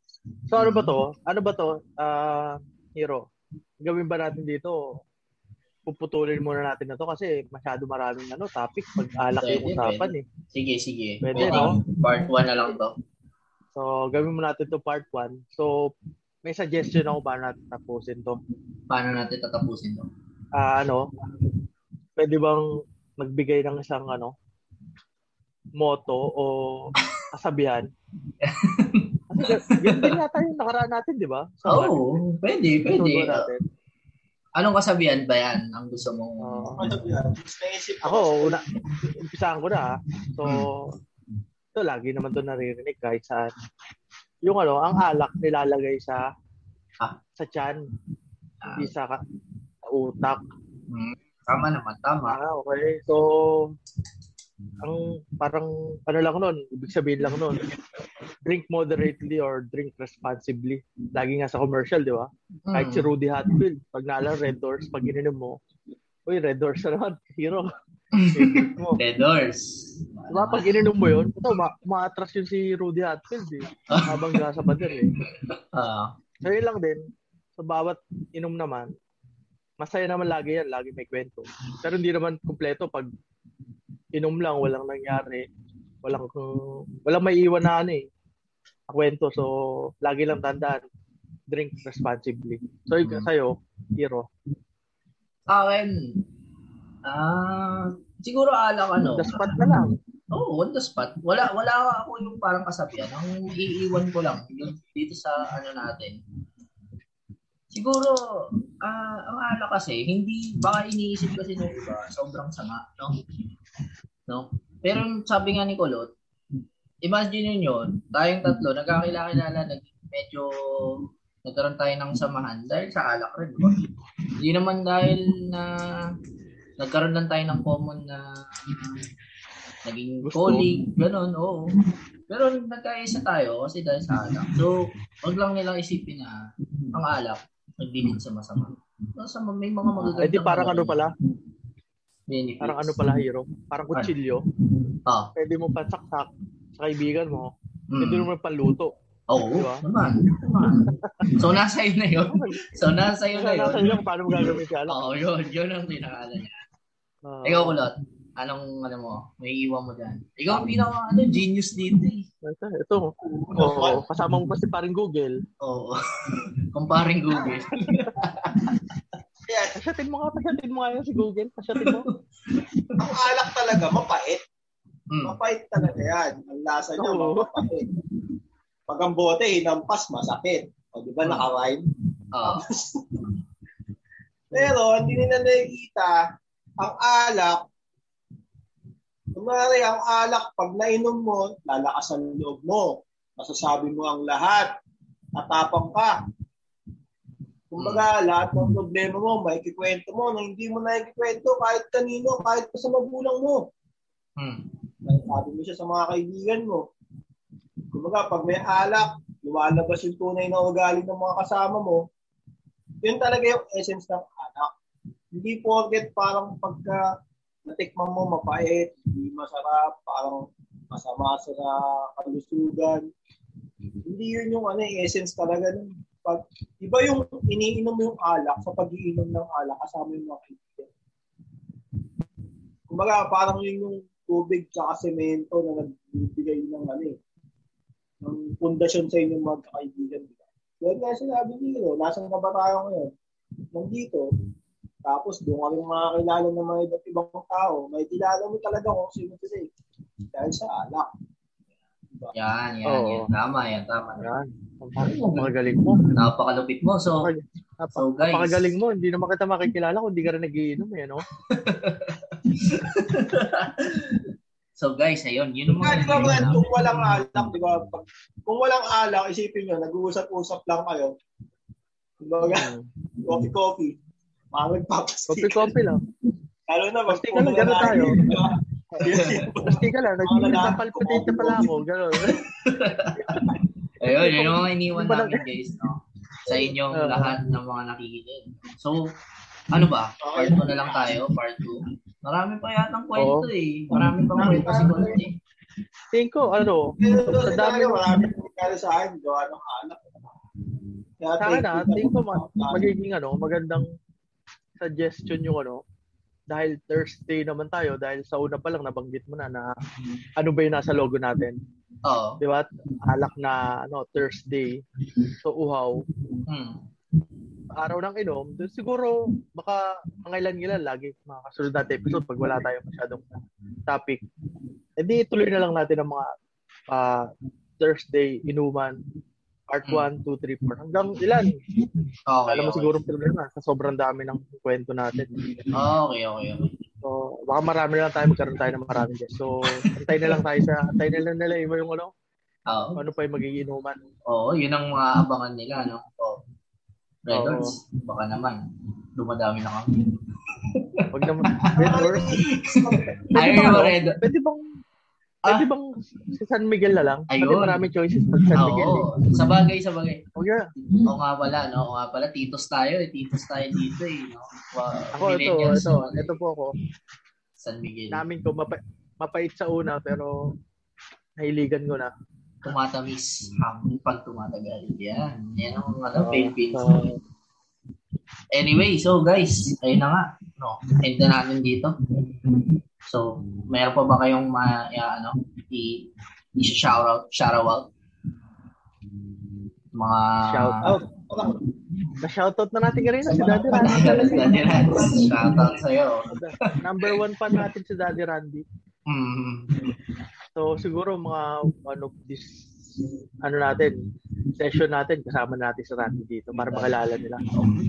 So ano ba to? Ano ba to? Ah, hero. Gawin ba natin dito? Puputulin muna natin na to kasi masyado maraming ano topic pag alak yung usapan pwede. eh. Sige, sige. Pwede, no? Part 1 na lang to. So gawin mo natin to part 1. So may suggestion ako paano natin tapusin to. Paano natin tatapusin to? Ah, ano? Pwede bang magbigay ng isang ano moto o kasabihan? Kasi ganun din yata yung nakaraan natin, di ba? Oo, oh, pwede, pwede. natin. Anong kasabihan ba yan ang gusto mong... Ano? Mas naisip ko. Ako, una, umpisahan ko na. So, ito lagi naman to naririnig kahit saan. Yung ano, ang alak nilalagay sa Ah. sa tiyan, Ah, hindi sa, sa utak. mm, tama naman, tama. Ah, okay. So, ang parang ano lang nun, ibig sabihin lang nun, drink moderately or drink responsibly. Lagi nga sa commercial, di ba? Kahit si Mm. Rudy Hatfield, pag naalala, Red Doors, pag ininom mo, uy, Red Doors na naman, hero. Mo. Red Doors. Diba, pag ininom mo yun, ito, ma- ma-atras yun si Rudy Hatfield eh. Habang sa pader eh. Ah, So yun lang din, sa bawat inom naman, masaya naman lagi yan, lagi may kwento. Pero hindi naman kumpleto pag inom lang, walang nangyari, walang, walang may iwan na ano eh, na kwento. So, lagi lang tandaan, drink responsibly. So, mm. sa'yo, Hiro. Sa akin, ah, siguro alak ano. The spot na lang. Oo, oh, on the spot. Wala wala ako yung parang kasabihan. Ang iiwan ko lang yung dito sa ano natin. Siguro, ah, ang ala kasi, hindi, baka iniisip kasi nung iba, sobrang sama, no? No? Pero sabi nga ni Kulot, imagine nyo yun, tayong tatlo, nagkakilala-kilala, nag, medyo nagkaroon tayo ng samahan dahil sa alak rin, diba? Hindi naman dahil na nagkaroon lang tayo ng common na naging colleague, ganun, oo. Pero nagkaisa tayo kasi dahil sa alak. So, wag lang nilang isipin na ang alak naglilid sa masama. Sa may mga magagandang... Eh di parang ano pala? Benefits. Parang ano pala, hero? Parang kutsilyo. Ah. Pwede mo pasaksak sa kaibigan mo. Mm. Pwede mo panluto. Oo, Diba? naman. naman. So, nasa iyo na yun. So, nasa iyo na yun. Nasa iyo kung paano mo gagawin siya. Oo, yun. Yun ang pinakala niya. Ah. Ikaw, Kulot. Anong, ano mo, may iwan mo dyan? Ikaw ang pinaka, ano, genius dito eh. Ito, ito. Oo, kasama mo pa si paring Google. Oo. Comparing Google. Kaya, Pasyatin mo nga, pasyatin mo nga yan si Google. Pasyatin mo. ang alak talaga, mapait. Mm. Mapait talaga yan. Ang lasa niya, Oo. mapait. Pag ang bote, hinampas, masakit. O, di ba, Hmm. naka-rhyme? Oo. Pero, hindi nila nakikita ang alak. Kumari, ang alak, pag nainom mo, lalakas ang loob mo. Masasabi mo ang lahat. Tatapang ka. Kumbaga, lahat ng problema mo, may kikwento mo, na hindi mo na ikikwento kahit kanino, kahit pa sa magulang mo. Mm. Kahit sabi mo siya sa mga kaibigan mo. Kumbaga, pag may alak, lumalabas yung tunay na ugali ng mga kasama mo, yun talaga yung essence ng alak. Hindi porket parang pagka natikman mo mapait, hindi masarap, parang masama sa kalusugan. Hindi yun yung ano, essence talaga. Nun. Pag, iba yung iniinom mo yung alak sa pag-iinom ng alak kasama yung mga kaibigan. Kumbaga, parang yun yung tubig tsaka semento na nagbibigay ng ano eh, ng pundasyon sa inyong magkakaibigan. Diba? Kaya nga sinabi niyo, nasa na ba tayo ngayon? Nandito, tapos doon ka rin makakilala ng mga iba't ibang tao. May kilala mo talaga kung sino sila eh. Dahil sa alak. Diba? Yan, yan, Oo. yan. Tama, yan. Tama. Yan. Napakagaling mo. Napakalupit mo. So, Napaka- so guys. Napakagaling mo. Hindi naman kita makikilala kung hindi ka rin nagiinom eh, no? so guys, ayun. Yun yung mga di ba, kung walang alak, di ba? Pag, kung walang alak, isipin nyo, nag-uusap-usap lang kayo. Kumbaga, coffee-coffee. Mga nagpapastik. Kopi-kopi lang. Lalo na, mag Pastik ka lang, gano'n tayo. Diba? Basti ka lang. Nagpapalpitate na pala ako. Gano'n. Ayun, yun yung mga iniwan namin guys, no? Sa inyong Oo. lahat ng mga nakikinig. So, ano ba? Part 2 na lang tayo, part 2. Marami pa yatang kwento Oo. eh. Marami pang kwento si Kulot eh. Tingin ko, ano, Sa dami mo, marami nangyari sa akin, gawa ng alak. Kaya sa akin ah, thank you tingin ko ma- magiging ano, magandang suggestion yung ano, dahil Thursday naman tayo, dahil sa una pa lang nabanggit mo na na ano ba yung nasa logo natin. Oo. Di ba? Alak na ano, Thursday. So, uhaw. Hmm. Araw ng inom. Siguro, baka pangailan-ilan lagi makakasunod natin episode pag wala tayo masyadong topic. E di, tuloy na lang natin ang mga ah, Thursday inuman. Part 1, 2, 3, 4. Hanggang ilan? Okay, Alam mo okay. siguro problema sa sobrang dami ng kwento natin. Okay, okay, okay. So, baka marami na lang tayo, magkaroon tayo ng marami guys. So, antay na lang tayo sa, antay na lang nila iba yung ano, Oo. ano pa yung magiging inuman. Oo, yun ang mga abangan nila, no? Oo. Red Oo. Doors, baka naman. Dumadami na kami. Wag naman, Red Doors. Ayaw yung ano? Red Pwede bang, Ah. pwede bang si San Miguel na lang? Kasi Ayun. maraming choices pag San Miguel. Eh. Oo, sa bagay, sa bagay. Huwag na. Oo nga pala, no? Oo nga pala, titos tayo eh. Titos tayo dito eh, no? Wow, Ako, ito, ito, eh. ito po ako. San Miguel. Namin ko mapa- mapait sa una pero nahiligan ko na. Tumatamis habang pag tumatagal. Yan. Yan ang ano, Philippines. So, Anyway, so guys, ayun na nga. No, end na natin dito. So, meron pa ba kayong ma, ya, ano, i, i shout out, shout out? Mga shout out. Na-shoutout na natin kanina si Daddy Randy. Daddy Rans, shout out sa'yo. Number one fan natin si Daddy Randy. Mm. So siguro mga ano this ano natin, session natin, kasama natin sa natin dito para makalala nila.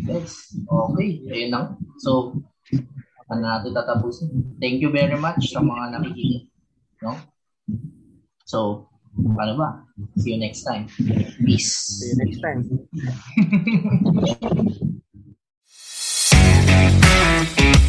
Yes. Okay, ayun lang. So, ano natin tatapusin. Thank you very much sa mga nakikinig. No? So, ano ba? See you next time. Peace. See you next time.